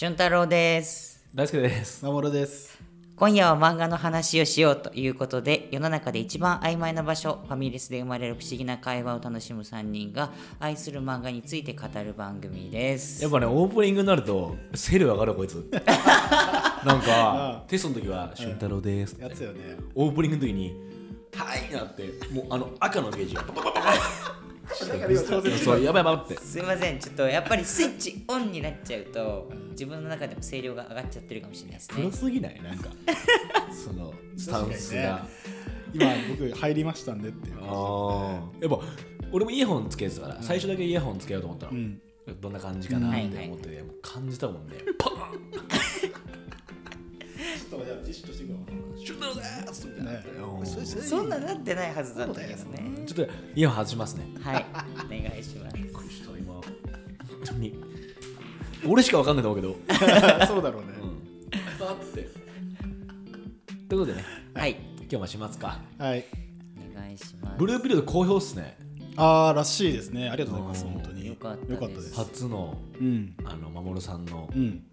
俊太郎です大輔です。守です。今夜は漫画の話をしようということで世の中で一番曖昧な場所ファミレスで生まれる不思議な会話を楽しむ3人が愛する漫画について語る番組ですやっぱね、オープニングになると、セル上がるこいつ。なんか、テストの時は、俊太郎ですってやつよね。オープニングの時に、はいなって、もうあの赤のゲージが、パパパパパそう、やばいやばいって。すいませんちょっとやっぱりスイッチオンになっちゃうと自分の中でも声量が上がっちゃってるかもしれないですねすぎない？なんか、その、スタンスが。今僕入りましたんでっていう。ああ。やっぱ、俺もイヤホンつけてたから、最初だけイヤホンつけようと思ったの。うん。どんな感じかなって思ってて、もう感じたもんね。パーンちょっとじゃあティッシュとしていくわ。俊太郎ですみたいな。そんななってないはずだったけどねちょっとイヤホン外しますね。はいお願いします びっくりした今本当に俺しかわかんないと思うけどそうだろうね。だってということでねはい今日もしますかはい。お願いしますブルーピリオド好評っすねあーらしいですね。ありがとうございます。うん本当に。よかったですよかったです。初のうん。あの守さんのうん。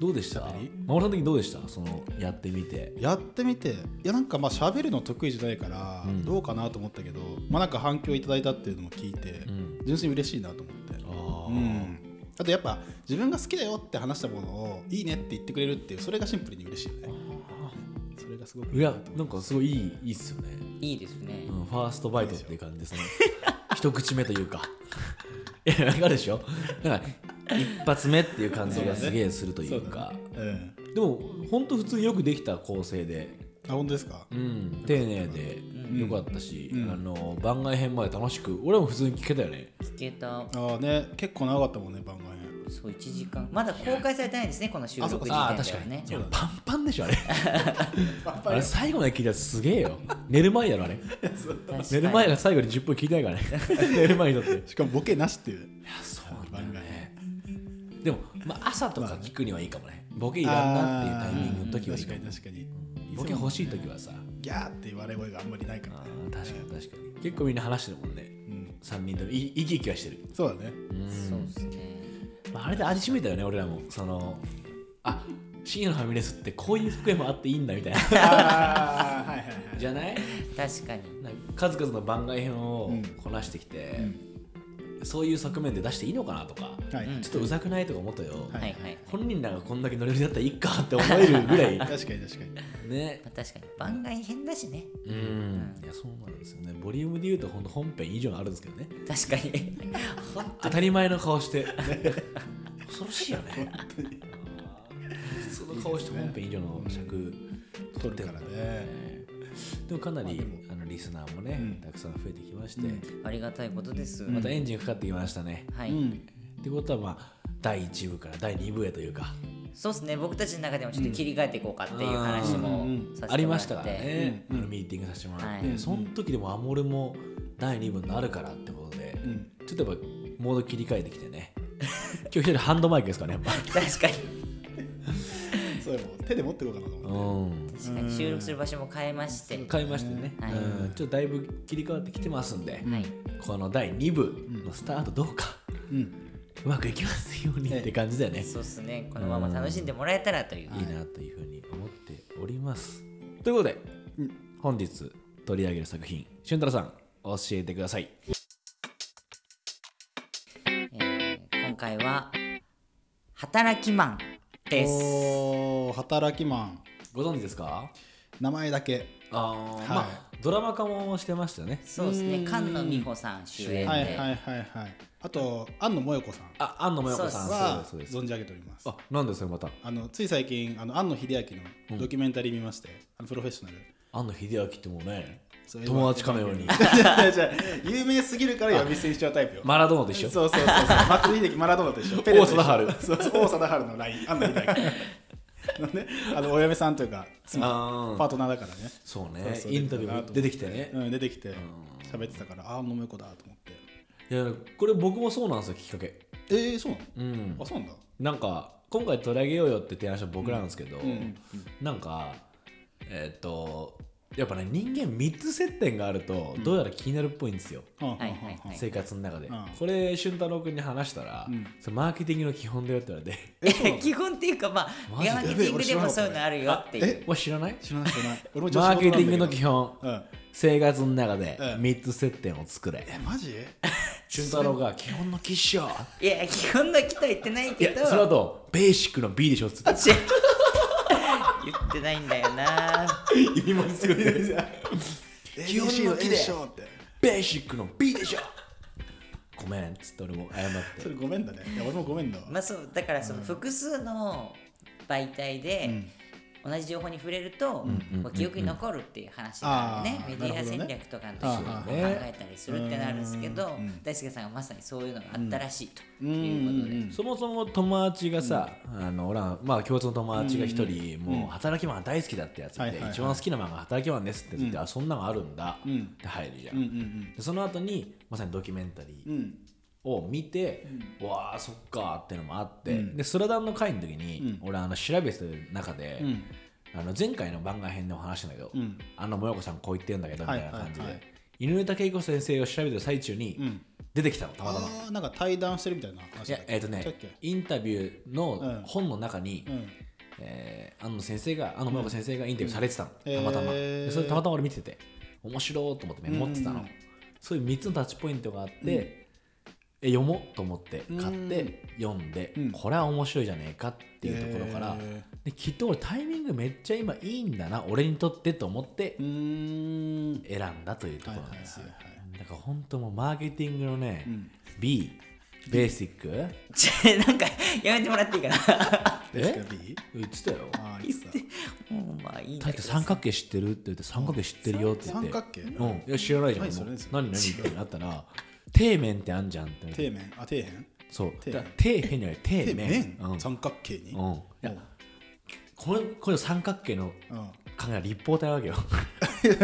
どうでした？守さん的にどうでした？そのやってみて。やってみて、いやなんかまあ喋るの得意じゃないからうん。どうかなと思ったけど、まあなんか反響いただいたっていうのも聞いてうん、純粋に嬉しいなと思って。あうん。あとやっぱ自分が好きだよって話したものをいいねって言ってくれるっていうそれがシンプルに嬉しいよね。それがすごくいやなんかすごいいいいいっすよね、いいですね。うん、ファーストバイトっていう感じでその一口目というか。いやわかるでしょ？なんか一発目っていう感じがすげえするというか。うん。でも本当普通によくできた構成で、あ本当ですか？うん、丁寧でよかったし、うん。あの番外編まで楽しく俺も普通に聞けたよね。聞けた。ああね結構長かったもんね番外編。そう1時間。まだ公開されてないですねこの収録時点であはあ確かに。ね。いやパンパンでしょあれ。あれ最後まで聞いたらすげえよ。寝る前やろあれ。寝る前が最後に10分聞いてないからね。寝る前にとって。いやしかもボケなしっていう。そうなんだよねでも、まあ、朝とか聞くにはいいかもね。ボケいらんなっていうタイミングの時はいい確かも。かに確かに。ボケ欲しい時はさ。ギャーって言われ声があんまりないから。あ。ー確かに確かに。結構みんな話してるもんね。うん。3人とも。いい生き生きはしてる。そうだね。そうですね。まあ、あれで味しめたよね俺らも。そのあ深夜のファミレスってこういう机もあっていいんだみたいな。はいはいはい。じゃない？確かに。なんか数々の番外編をうん。こなしてきて、そういう側面で出していいのかなとか、はい。うんちょっとうざくないとか思ったよ、はい。本人らがこんだけ乗れるだったらいいかって思えるぐらい。確かに確かに。ね。まあ確かに。番外編だしね。うん。いやそうなんですよね。ボリュームで言うと本当本編以上あるんですけどね。確かに。当たり前の顔して。恐ろしいよね。普通の顔して本編以上の尺撮るからね。でもかなりまあのリスナーもね、うん。たくさん増えてきまして、うん。ありがたいことです、またエンジンかかってきましたね、はい、うん。ってことはまあ第1部から第2部へというか。そうですね。僕たちの中でもちょっと切り替えていこうかっていう話もうんさせてもらって。ありましたからね、うん。あのミーティングさせてもらって、はい。その時でもアモルも第2部になるからってことで、うん。ちょっとやっぱモード切り替えてきてね。今日一人ハンドマイクですからねやっ 確かに手で持ってこうかなとぱ思って。うん。確かに。収録する場所も変えまして、変えましてね、はい。うん。ちょっとだいぶ切り替わってきてますんで、はい。この第2部のスタートどうか、うん。うまくいきますようにって感じだよね、そうですね。このまま楽しんでもらえたらという、いいなというふうに思っております。ということで、うん。本日取り上げる作品、俊太郎さん、教えてください。えー今回は働きマンです働きマン。ご存知ですか？名前だけ。あー、はいまあ、ドラマ化もしてましたよね。そうですねうん菅野美穂さん主演で、はいはいはいはい。あと安野萌子さんあ、安野萌子さん、は。存じ上げております。あ、なんでそれまた、あのつい最近あの安野秀明のドキュメンタリー見まして、あのプロフェッショナル。安野秀明ってもうね、友達かのように、有名すぎるから呼び捨てにしちゃうタイプよ。マラドーナと一緒。そうそうそうそう。松井秀喜マラドーナと一緒。王貞治そうそう王貞治のライン、安野秀明。のね、あのお嫁さんというか妻パートナーだからね。そうねインタビュー出てきてね。うん出てきて喋ってたから、ああ飲む子だと思って。いや、これ僕もそうなんですよ、きっかけ。えー、そうなの？うん。あそうなんだ。なんか、今回取り上げようよって提案した僕なんですけど、うんなんか、えーっと、やっぱね人間3つ接点があるとどうやら気になるっぽいんですよ、生活の中で、うん。これ俊太郎君に話したら、ん。それマーケティングの基本だよって言われて。基本っていうかまあマーケティングでもそういうのあるよっていう。えわ知らない？知らない？知らない。俺もマーケティングの基本。本うん。生活の中でうん。3つ接点を作れ。えマジ？俊太郎が基本のキッショいや基本の木とは言ってないいけど。やその後ベーシックの B でしょっつって。ち言ってないんだよな。指文字すごい大事だ基本の木でしようってベーシックの B でしょ。ごめんっつって俺も謝って。それごめんだね。いや俺もごめんだわ。まあそうだからその複数の媒体で同じ情報に触れると、こう記憶に残るっていう話がね、メディア戦略とかの時あに考ー。えたりするってなるんですけど、うん大輔さんがまさにそういうのがあったらしいとうんいうことで、そもそも友達がさ、あの俺はまあ共通の友達が一人、もう働きマンが大好きだってやつで、一番好きな漫画働きマンですって言って、あそんなのあるんだ、うんって入るじゃん。でその後にまさにドキュメンタリーうんうん。を見て、わあそっかってのもあって、うん。でスラダンの回の時に、俺あの調べてる中で、うん。あの前回の番外編でも話したんだけど、うん。あのもよこさんこう言ってるんだけどみたいな感じで、はい。はいはい井上武彦先生を調べてる最中にん。出てきたのたまたま。あーなんか対談してるみたいな話いやえっ、とねインタビューのうん。本の中に、うん。えー、安野先生が安野もよこ先生がインタビューされてたの、うん。たまたま、へーでそれたまたま俺見てて面白いと思ってメモってたの、うん。そういう3つのタッチポイントがあって、え読もうと思って買って読んで、うん。これは面白いじゃねえかっていうところから、へできっと俺タイミングめっちゃ今いいんだな俺にとってと思って選んだというところなんですよ、だから本当もうマーケティングのね、ん。B ベーシックちょなんかやめてもらっていいかな？え?言ってたよ。あーいいっすもうまあいいんだだって三角形知ってるって言って三角形知ってるよって言って。三角形？うん。いや知らないじゃん。何何ってなったら底面ってあんじゃんって。底面？あ底辺？そう。底辺じゃない底底面？面うん。三角形に？うん。いやこれこれ三角形のうん。考えは立方体なわけよ。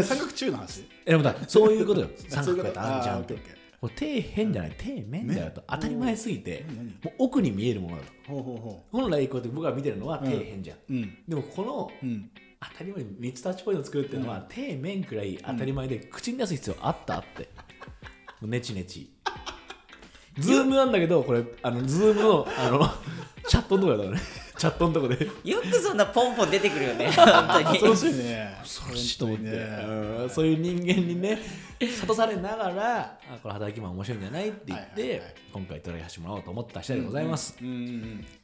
三角中の話？えでもだそういうことよ。三角形ってあんじゃんって。あーオッケーオッケこれ底辺じゃない底面だよと。当たり前すぎて何？もう奥に見えるものだと。本来こうやって僕が見てるのは底辺じゃん、ううん。でもこのうん。当たり前に3つタッチポイントを作るっていうのは、底面くらい当たり前で、口に出す必要あったって。もうネチネチ。ズームなんだけどこれあのズームのあの チャットのとこだからね。チャットのとこで。よくそんなポンポン出てくるよね本当に。恐ろしいね。恐ろしいと思って、ね。うん。そういう人間にね諭されながらあこれ働きマン面白いんじゃないって言って、はいはいはい。今回取り出してもらおうと思った次第でございます、うんうん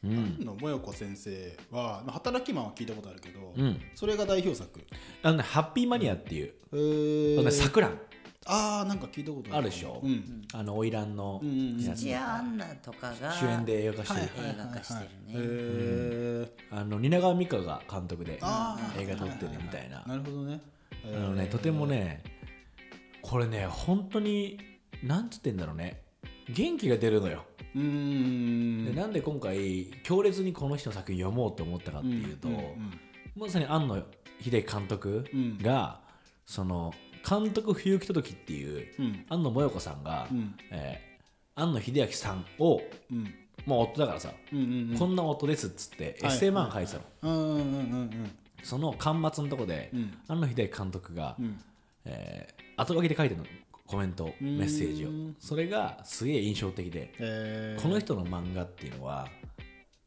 うん安野もよこ先生はまあ働きマンは聞いたことあるけどうん。それが代表作。あのねハッピーマニアっていう、えあのねーさくらんあーなんか聞いたことあるでしょ、うん。あの花魁のうんうん。うんやつ土屋アンナとかが主演で映画化してる、映画化してるね。あの蜷川美香が監督で映画撮ってるみたいな。なるほどね。あのねとてもねこれね本当になんつってんだろうね。元気が出るのよ、うーん。でなんで今回強烈にこの人の作品読もうと思ったかっていうと、うん。うん。まさに庵野秀樹監督が、その監督冬木届っていううん。庵野もよこさんが、うん。えー庵野秀明さんをうん。もう夫だからさ、うんうんうん。こんな夫ですっつってエはい。ッセイ漫画書いてたの、うんうんうんうんその巻末のとこで、うん。庵野秀明監督が、うん。えー後書きで書いてるのコメントん。メッセージを。それがすげえ印象的でえー。この人の漫画っていうのは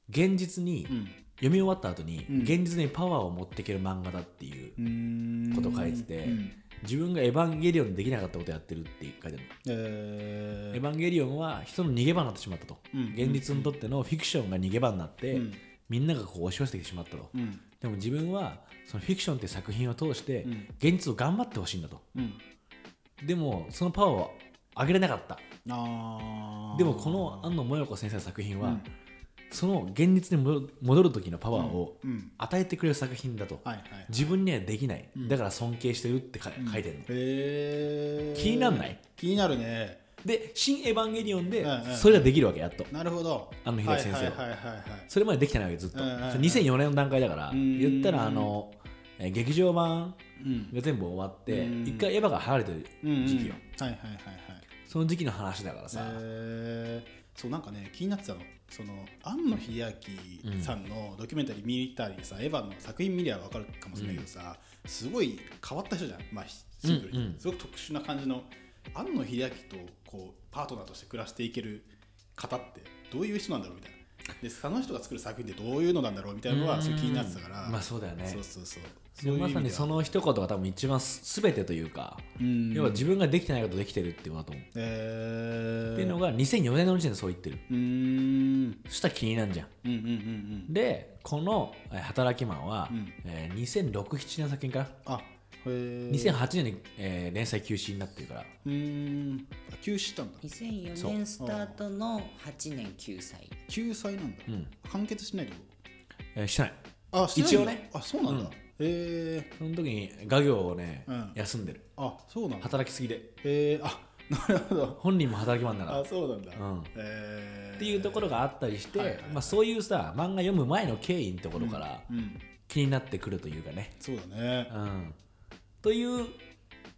現実にうん。読み終わった後にん。現実にパワーを持っていける漫画だっていううーん。こと書いててうん自分がエヴァンゲリオンでできなかったことやってるって書いてるえー。のエヴァンゲリオンは人の逃げ場になってしまったと。うん。現実にとってのフィクションが逃げ場になってうん。みんながこう押し寄せてきてしまったと。うん。でも自分はそのフィクションって作品を通してん。現実を頑張ってほしいんだと。うん。でもそのパワーを上げれなかった。でもこの安野もよこ先生の作品は、うんその現実に戻戻る時のパワーをうん与えてくれる作品だと、はいはい自分にはできない、だから尊敬してるってか書いてるの、へー。気になんない？気になるね。で「新エヴァンゲリオン」でそれができるわけやっと。なるほど。安野秀明先生は。はいはいはいはいはい。それまでできてないわけずっと、うんうんうん。それ2004年の段階だからん言ったらあのえー劇場版うん。が全部終わってうん。一回エヴァが離れてる時期よ、はいはいはいはい。その時期の話だからさ、へーそうなんかね気になってたの。その庵野秀明さんのドキュメンタリー見たりさ、エヴァの作品見りゃ分かるかもしれないけどさ、すごい変わった人じゃん、まあ、シンプルに、うんうん。すごく特殊な感じの庵野秀明とこうパートナーとして暮らしていける方ってどういう人なんだろうみたいな。でその人が作る作品ってどういうのなんだろうみたいなのはすごい気になってたから、まあそうだよね。そうそうそうでまさにその、の一言が多分一番す全てというか、うん。要は自分ができてないことできてるっていうことだと思う、えー、っていうのが2004年の時点でそう言ってる。うーん。そしたら気になるじゃん。うんうんうんでこのえー働きマンは、うん。えー2006-7年作品かなうんあへえ2008年に、えー連載休止になってるから。うーん。あ休止したんだ。2004年スタートの8年9歳救済なんだ、うん。完結しないってこえーしてない。とあしてないんだ一応ね。あそうなんだ、うんへえその時に画業をね、うん。休んでる。あそうなんだ。働きすぎで。へえあなるほど。本人も働きマンだから。あそうなんだ、うん。へえっていうところがあったりして、はいはい。はいまあ、そういうさ漫画読む前の経緯のところからうん気になってくるというかね、そうだね。うん、という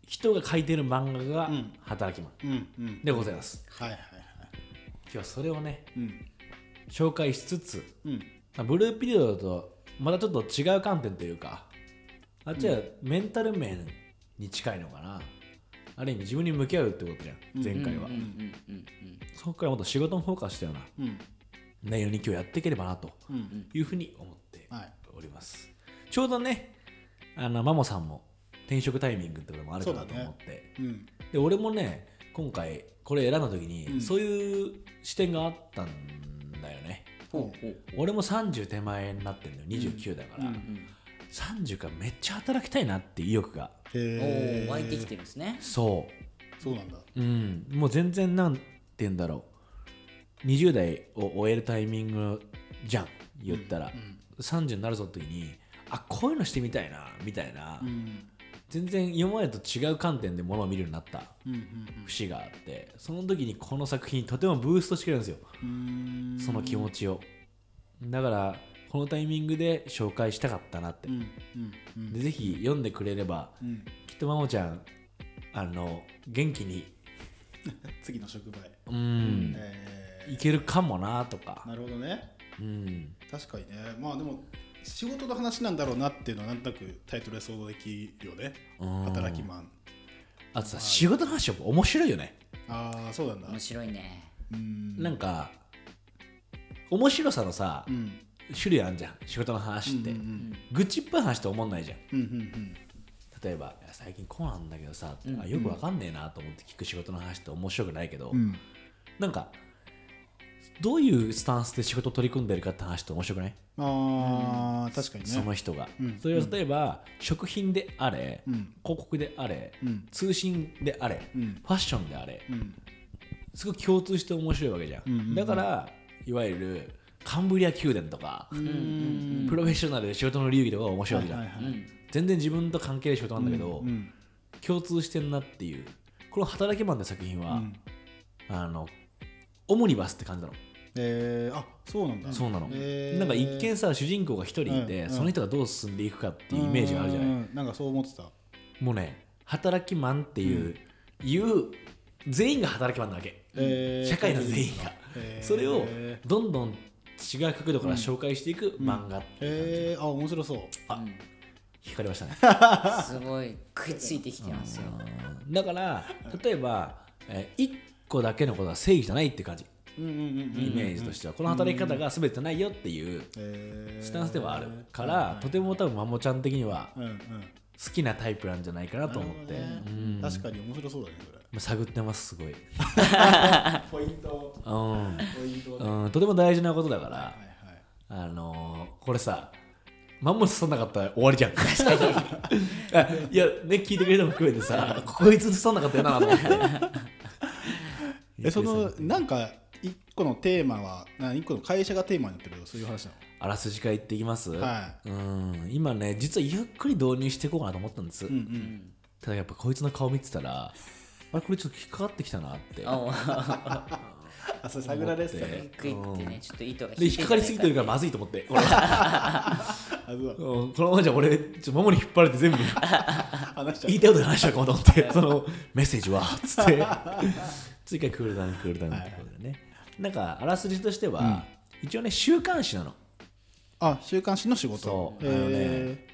人が書いてる漫画がうん「働きマンうんうん」でございます、はいはいはい。今日はそれをねうん。紹介しつつ、うん。まあブルーピリオドとまたちょっと違う観点というかあっちはメンタル面に近いのかな、ある意味自分に向き合うってことじゃん。前回は、うんうんうんうんそこからもっと仕事にフォーカスしたような。うん。内容に今日やっていければなとうんいうふうに思ってはい。おります、ちょうどねあのマモさんも転職タイミングってこともあるかなと思って、うん。で俺もね今回これ選んだ時に、うんそういう視点があったんだよね俺も30手前になってんのよ29だから、うんうん30からめっちゃ働きたいなって意欲が。お湧いてきてるんですね。そそうなんだ。ううん。もう全然なんて言うんだろう。20代を終えるタイミングじゃん言ったら、30になるぞって時にあこういうのしてみたいなみたいな、うん。全然今までと違う観点でものを見るようになったうんうん節があってその時にこの作品とてもブーストしてくれるんですよ。うん。その気持ちを。だからこのタイミングで紹介したかったなって。うんうんうん。でぜひ読んでくれればうん。きっとまもちゃんあの元気に。次の職場へ。うん。えいけるかもなとか。ーなるほどね。うん。確かにね。まあでも仕事の話なんだろうなっていうのはなんとなくタイトルで想像できるよね。うん。働きマン。あとさ仕事の話は面白いよね。ああそうなんだ。面白いね。うん。なんか面白さのさうん種類あるじゃん。仕事の話って。うんうん愚痴っぽい話って思んないじゃん。うんうん例えば最近こうなんだけどさ、うんあよくわかんねえなと思って聞く仕事の話って面白くないけど、うん。うんなんかどういうスタンスで仕事を取り組んでるかって話って面白くない、ああ確かにね。その人が、うん。それは例えば、食品であれ、うん。広告であれ、うん。通信であれ、うん。ファッションであれうん。すごい共通して面白いわけじゃん、うんうんうん。だからいわゆるカンブリア宮殿とか、うん。プロフェッショナルで仕事の流儀とかが面白いじゃん、はいはいはい。うん全然自分と関係ある仕事なんだけど、うん共通してんなっていうこの「働きマン」って作品は、うん。あのオムニバスって感じなの、えー、あそうなんだ。そうなの、えー。なんか一見さ主人公が一人いて、うんうん。その人がどう進んでいくかっていうイメージがあるじゃない、うんなんかそう思ってた。もうね働きマンっていう、いう全員が働きマンなわけ、えー。社会の全員が、えー。それをどんどん違う角度から紹介していく漫画えー、あ面白そう。あ引かれましたね。すごい食いついてきてますよ。うん。だから例えば、えー、1個だけのことは正義じゃないって感じ。うんうんうんうんイメージとしては。この働き方が全てないよっていうえー。スタンスではあるからとても多分マモちゃん的にはうんうん好きなタイプなんじゃないかなと思って、ねうん。確かに面白そうだねそれ。まあ探ってますすごい、ポイント。うん。ポイントはいうん、とても大事なことだから、はいあのーこれさマンモスそんなかったら終わりじゃん。確かに。あいやね聞いてくれるのも含めてさこいつそんなかったよなと思って。えそのなんか一個のテーマはな一個の会社がテーマになってるそういう話なあらすじから言っていきます、はうん。今ね実はゆっくり導入していこうかなと思ったんです、のうんうん。ただやっぱこいつの顔見てたらあれこれちょっと引っかかってきたなって。あ あそれ探られてたね。クイってねちょっと糸がで。引っかかりすぎてるからまずいと思ってう うん。このままじゃ俺ちょに引っ張られて全部。話しちゃ言いたいこと話しちゃうかもと思ってそのメッセージはつって。追加クールダウンクールダウンってことでね、なんかあらすじとしては、一応ね週刊誌なのあ週刊誌の仕事。そう。あのね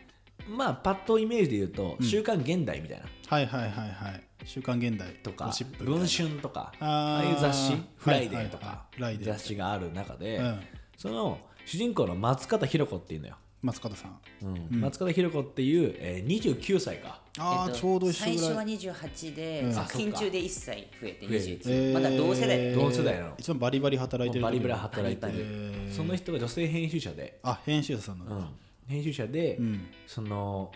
まあパッとイメージで言うと「週刊現代」みたいな、はいはいはいはい。週刊現代とかゴシッ「プ。みたいな文春」とかあー。ああいう雑誌「フライデー」とか雑誌がある中で、うん。その主人公の松方弘子っていうのよ、松方さん。うん。松方弘子っていう、えー、29歳かああ、えっとちょうど一緒最初はぐらい28で、うん。作品中で1歳増えて増える29、えーまだ同世代、同世代なの。一番バリバリ働いてるバリバリ時働いてる。バリバリその人が女性編集者で、あ編集者さんなんだ、うん、編集者で、ん。その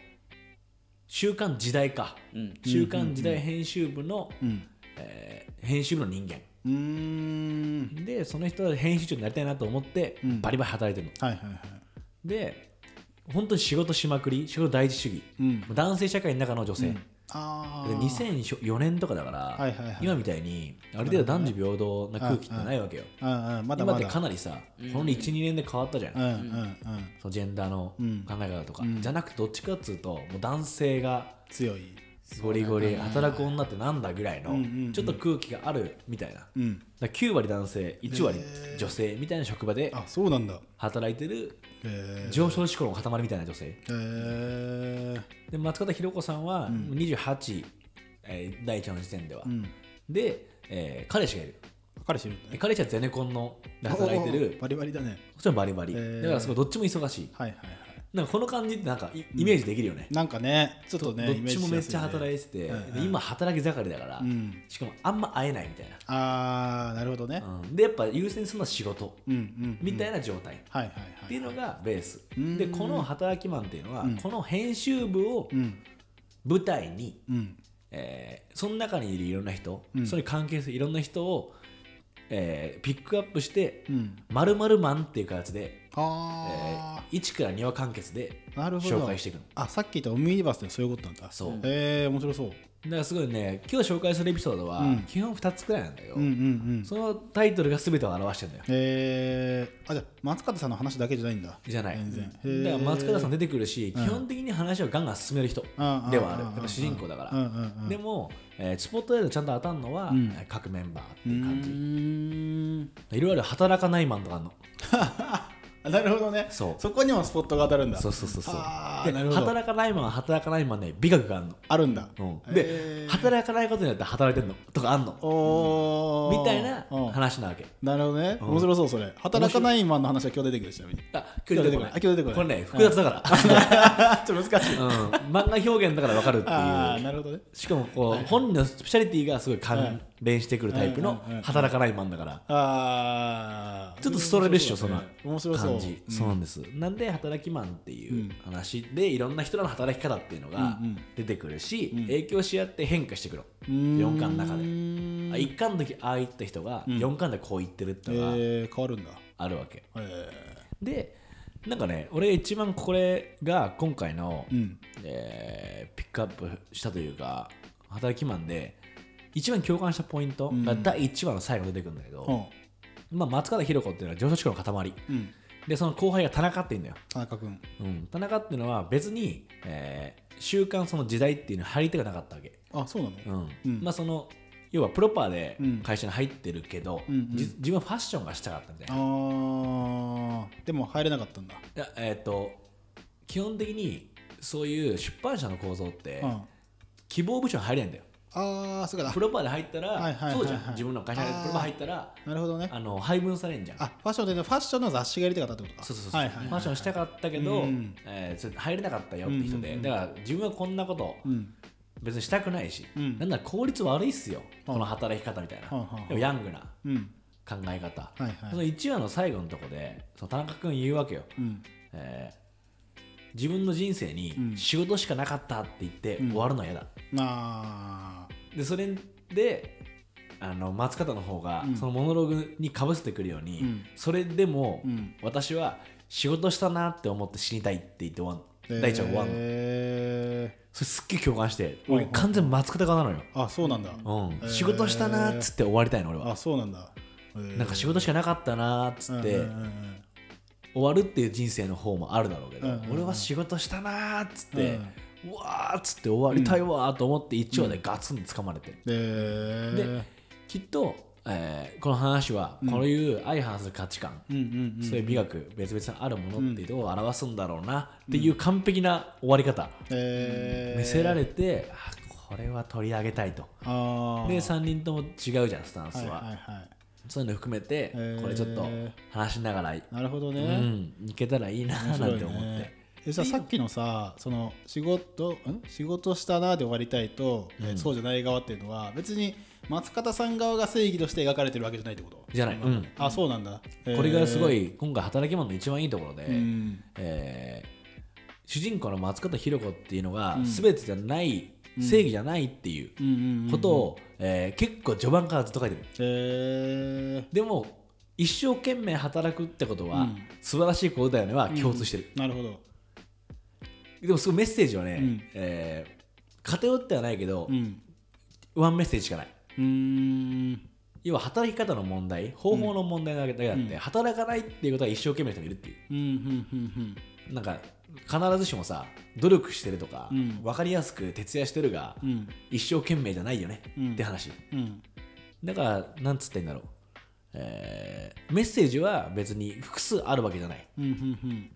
週刊時代か、うん。週刊時代編集部の、うん。えー編集部の人間。うーん。でその人は編集長になりたいなと思って、うん。バリバリ働いてるの。はいはいはい。で本当に仕事しまくり仕事第一主義、うん。男性社会の中の女性、でああ2004年とかだから、はいはいはい。今みたいにある程度男女平等な空気ってないわけよ、うんうんまだ今ってまだかなりさ、この12年で変わったじゃん、うんうんうん。そのジェンダーのん。考え方とか、じゃなくてどっちかっつうともう男性が強いゴリゴリ働く女ってなんだぐらいのちょっと空気があるみたいな、うん。ら9割男性1割女性みたいな職場であそうなんだ。働いてるへ上昇志向の塊みたいな女性。で松方弘子さんは28、えー第一話の時点では、ん。で、えー彼氏がいる。彼氏いるね。彼氏はゼネコンので働いてる。バリバリだね。もちろんバリバリ、だからすごいどっちも忙しい。はいはいはいなんかこの感じってなんかイイメージできるよね、なんかねちょっとねどっちもめっちゃ働いてて、うんで今働き盛りだから、ん。しかもあんま会えないみたいああなるほどね。な、うん。でやっぱ優先するのは仕事うんうんみたいな状態、はいはいはいっていうのがベース、ん。でこの働きマンっていうのは、この編集部をうん。舞台に、うん。えーその中にいるいろんな人、それに関係するいろんな人を、えーピックアップしてうん「まるマンっていう形で、えあー、1から2話完結で紹介していくの。あさっき言ったオムニバスでそういうことなんだ。そう。へえ面白そうだからすごいね今日紹介するエピソードはうん。基本2つくらいなんだけど、うんうんうん。そのタイトルが全てを表してるんだよ。へえあじゃあ松方さんの話だけじゃないんだ。じゃない。全然。だから松方さん出てくるし、基本的に話をガンガン進める人うんではある、うんやっぱ主人公だから、うんうんうんでも、えースポットライトちゃんと当たるのは、ん。えー各メンバーってういう感じ、ーん。いろいろ働かないマンとかあるの。あ なるほどね。そう。こにもスポットが当たるんだ。そうそうそうそう。で働かないマンは働かないマンね美学があるの、あるんだ。うん。へでー働かないことによって働いてんの。とかあんの。おー。みたいなうん。話なわけ。なるほどね。面白そうそれ。働かないマンの話は今日出てくるちなみにあ今日出てこない今日出てこない。これね複雑だから、ちょっと難しい。うん、漫画表現だから分かるっていう。ああなるほどね。しかもこう、本人のスペシャリティがすごい関連してくるタイプの働かないマンだから、ああちょっとストレートっしょその面白そう。感じそうなんです、なんで働きマンっていう話。でいろんな人らの働き方っていうのが出てくるし、影響し合って変化してくるん。4巻の中で。うんあ1巻の時ああ言った人が4巻でこう言ってるってのがえー変わるんだ。あるわけ、えでなんかね俺一番これが今回の、ーうん。えーピックアップしたというか働きマンで一番共感したポイントが第1話の最後に出てくるんだけど、ほまあ、松方弘子っていうのは上昇志向の塊。ううん。でその後輩が田中っていうんだよ、田中君。うん、田中っていうのは別に、えー週刊その時代っていうのに入りたくなかったわけ、あそうなの？うん。うん。まあその要はプロパーでうん。会社に入ってるけど、うんうん。じ自分はファッションがしたかったみたいあな、ー。でも入れなかったんだ。いやえっ、と基本的にそういう出版社の構造って、うん。希望部署に入れないんだよああそうかだプロパーで入ったら、はいはいはいはい。そうじゃん。自分の会社にプロパー。入ったらなるほどね。あの配分されんじゃん。あファッションでファッションの雑誌がやりたかったってことか。そうそうそう、はいはいはいファッションしたかったけど、うん。えーそれ入れなかったよって人で、うんうんうん。だから自分はこんなことうん。別にしたくないし、うん。なんなら効率悪いっすよ、この働き方みたいな、はあはあでもヤングなうん。考え方、はいはい。その1話の最後のとこでその田中君言うわけよ、うん。えー自分の人生にうん。仕事しかなかったって言って終わるのは嫌だ、まあでそれであの松方の方がうん。そのモノログにかぶせてくるように、うん。それでも、うん。私は仕事したなって思って死にたいって言って終わんの第一話終わんの。えそれすっげえ共感してうん。俺完全に松方側なのよ、ーあそうなんだ。うん。仕事したなっつって終わりたいの俺は。あそうなんだ。えー。なんか仕事しかなかったなっつって終わるっていう人生の方もあるだろうけどうんうんうん。俺は仕事したなっつってうわーっつって終わりたいわーと思って1話でガツンと掴まれて。でできっとえーこの話はこういう相反する価値観、うんうんうん。そういう美学別々にあるものっていうのを表すんだろうなっていう完璧な終わり方、えー。見せられてあこれは取り上げたいと。で3人とも違うじゃんスタンスは、はいはいはい。そういうの含めてこれちょっと話しながら、なるほどうね、ん、いけたらいいななんて思って、えじゃあさっきのさその仕事ん？仕事したなで終わりたいと、えーそうじゃない側っていうのは別に松方さん側が正義として描かれてるわけじゃないってこと？じゃない、うん。あそうなんだ、えー。これがすごい今回働き者の一番いいところで、うん。えー主人公の松方弘子っていうのが全てじゃない、正義じゃないっていううん。うんうんことを、えー結構序盤からずっと書いてる。えでも一生懸命働くってことは、うん。素晴らしいことだよねは共通してる、ーなるほどでもすごいメッセージはね、うん。えー偏ってはないけど、うん。ワンメッセージしかない。うーん。要は働き方の問題方法の問題だけあって、働かないっていうことは一生懸命な人もいるっていう。うんうんうんなんか必ずしもさ努力してるとか、うん。分かりやすく徹夜してるが、うんうん。一生懸命じゃないよね、うん。って話。うん。だからなんつってんだろう、えーメッセージは別に複数あるわけじゃない。うんうんうん。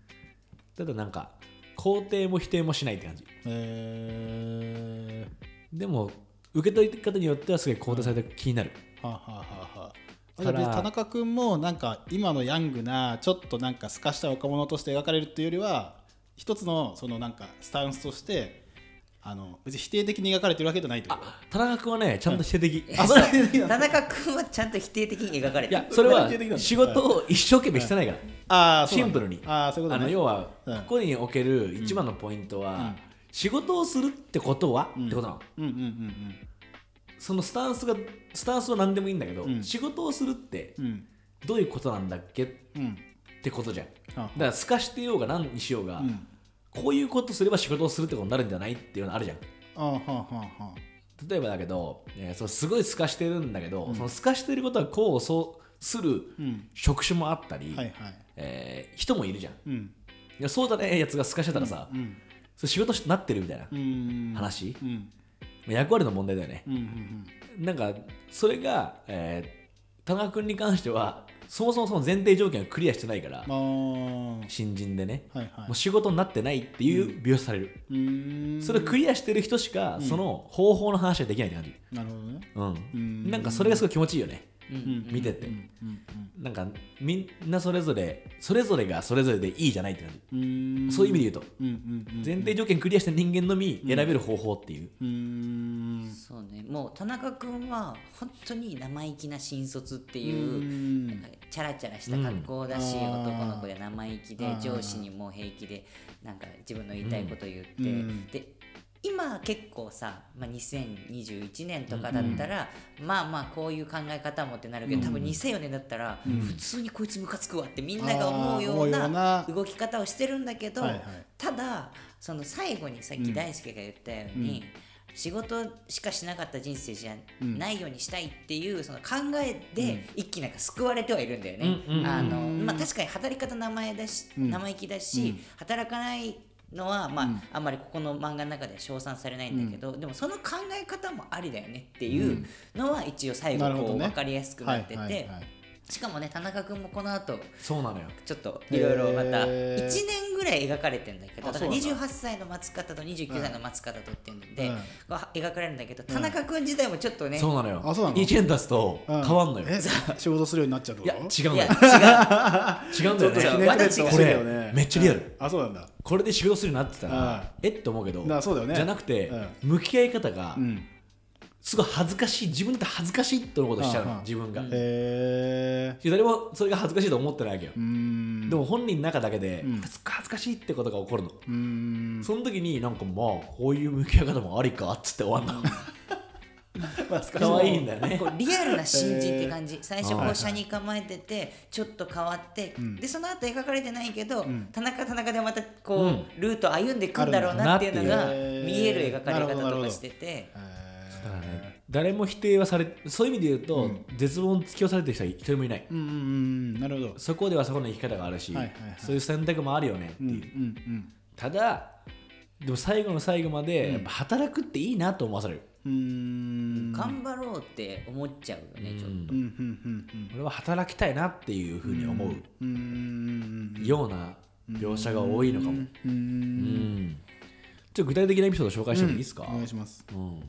ただなんか肯定も否定もしないって感じ。えでも受け取り方によってはすごい肯定された気になる、ー、はあ、はあはあはあ。田中君もなんか今のヤングなちょっとなんか透かした若者として描かれるっていうよりは一つのそのなんかスタンスとしてあの別に否定的に描かれてるわけじゃないってこと？田中君はねちゃんと否定的、あそれは否定的なんだ田中君はちゃんと否定的に描かれてる。いやそれは 仕事を一生懸命してないから、あーそうなんだ。シンプルに。あーそういうことね。あの要は、うん。ここにおける一番のポイントは、仕事をするってことは、ってことなの。うんうんうんそのスタンスがスタンスは何でもいいんだけど、うん。仕事をするってうん。うんどういうことなんだっけ？っうん。てことじゃん。だあから透かしてようが何にしようが、うん。こういうことすれば仕事をするってことになるんじゃないっていうのあるじゃん。例えばだけど、えーそうすごい透かしてるんだけど、その透かしてることはこうそうするうん。職種もあったり、あはいはい。えー人もいるじゃん。いうん。やそうだねやつが透かしてたらさ、うん。それ仕事になってるみたいな、うん話。うん。役割の問題だよね、うんうんなんかそれが、えー田中君に関してはそもそもその前提条件をクリアしてないから新人でね、はいはい。もう仕事になってないっていう描写される、うーん。それをクリアしてる人しか、その方法の話はできないって感じ、なるほどね。うん。ん。なんかそれがすごい気持ちいいよね、うん見てて、うん。うん。なんかみんなそれぞれそれぞれがそれぞれでいいじゃないって感じ、そういう意味で言うと。うん。うん。うん。前提条件クリアした人間のみ選べる方法っていう、そうね。もう田中君は本当に生意気な新卒ってういう、ん。なんかチャラチャラした格好だし、うん。男の子で生意気で上司にも平気でなんか自分の言いたいこと言って、うん。で今結構さ、まあ、2021年とかだったら、まあまあこういう考え方もってなるけど、多分2004年だったら、普通にこいつムカつくわってみんなが思うようなな。動き方をしてるんだけど、ただその最後にさっき大輔が言ったように、仕事しかしなかった人生じゃないようにしたいっていうその考えで一気になんか救われてはいるんだよね。うんうんあのまあ、確かに働き方名前だし、うん。生意気だし、働かないのは、まああんまりここの漫画の中では称賛されないんだけど、でもその考え方もありだよねっていうのは一応最後こう分かりやすくなってて、しかもね田中君もこの後そうなのよ。ちょっといろいろまたへー。1年ぐらい描かれてんだけどあだからそうなんだ。28歳の松方と29歳の松方とっていうんで、うん。描かれるんだけど田中君自体もちょっとね、そうなのよ。あそうなの？1年経つと変わんのよ、え仕事するようになっちゃうと？いや違うんだよ。違 違うんだよね。これめっちゃリアル。うん。あそうなんだ。これで仕事するようになってたら、うん。えっ？て思うけどだそうだよね。じゃなくて、うん。向き合い方がうんすごい恥ずかしい。自分だって恥ずかしいってことしちゃうの、自分が、へえ誰もそれが恥ずかしいと思ってないわけよ、でも本人の中だけで、うん。すっごい恥ずかしいってことが起こるの、うーん。その時になんかまあこういう向き合い方もありかっつって終わんの、可愛いんだよね。リアルな新人って感じ。最初こはい。う車に構えててちょっと変わって、ん。でその後描かれてないけど、ん。田中田中でまたこう、うん。ルート歩んでいくんだろうなっていうのが見える描かれなるほどなるほど。方とかしてて。誰も否定はされそういう意味で言うと、絶望に突き押されてる人は一人もいない、うんうんうんなるほど。そこではそこの生き方があるし、はいはいはい。そういう選択もあるよねっていう、うんうんただでも最後の最後までやっぱ働くっていいなと思わされる、うーん。頑張ろうって思っちゃうよねちょっと。うんうんうん俺は働きたいなっていうふうに思う。うんうんうんような描写が多いのかも、ううんんちょっと具体的なエピソード紹介してもいいですか、お願いします。うん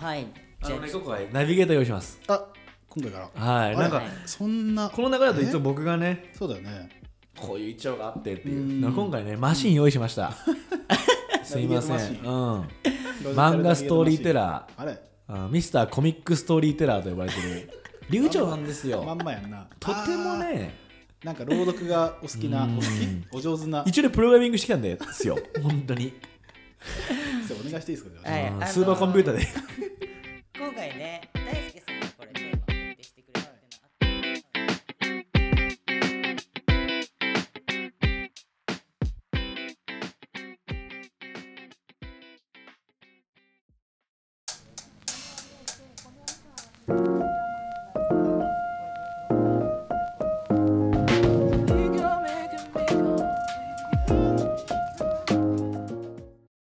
はい。あのね今回ナビゲーター用意します。あ今回から。はいなんかそんなこの流れだといつも僕がねそうだよね。こういう一丁があってっていう。今回ねマシン用意しました。すいません、うん、漫画ストーリーテラー。あれ？あミスターコミックストーリーテラーと呼ばれてる。流暢なんですよ。まんまやんな。とてもねなんか朗読がお好きなおうん。好きお上手な。一応ねプログラミングしてきたんですよ。本当に、お願いしていいですか？スーパーコンピューターで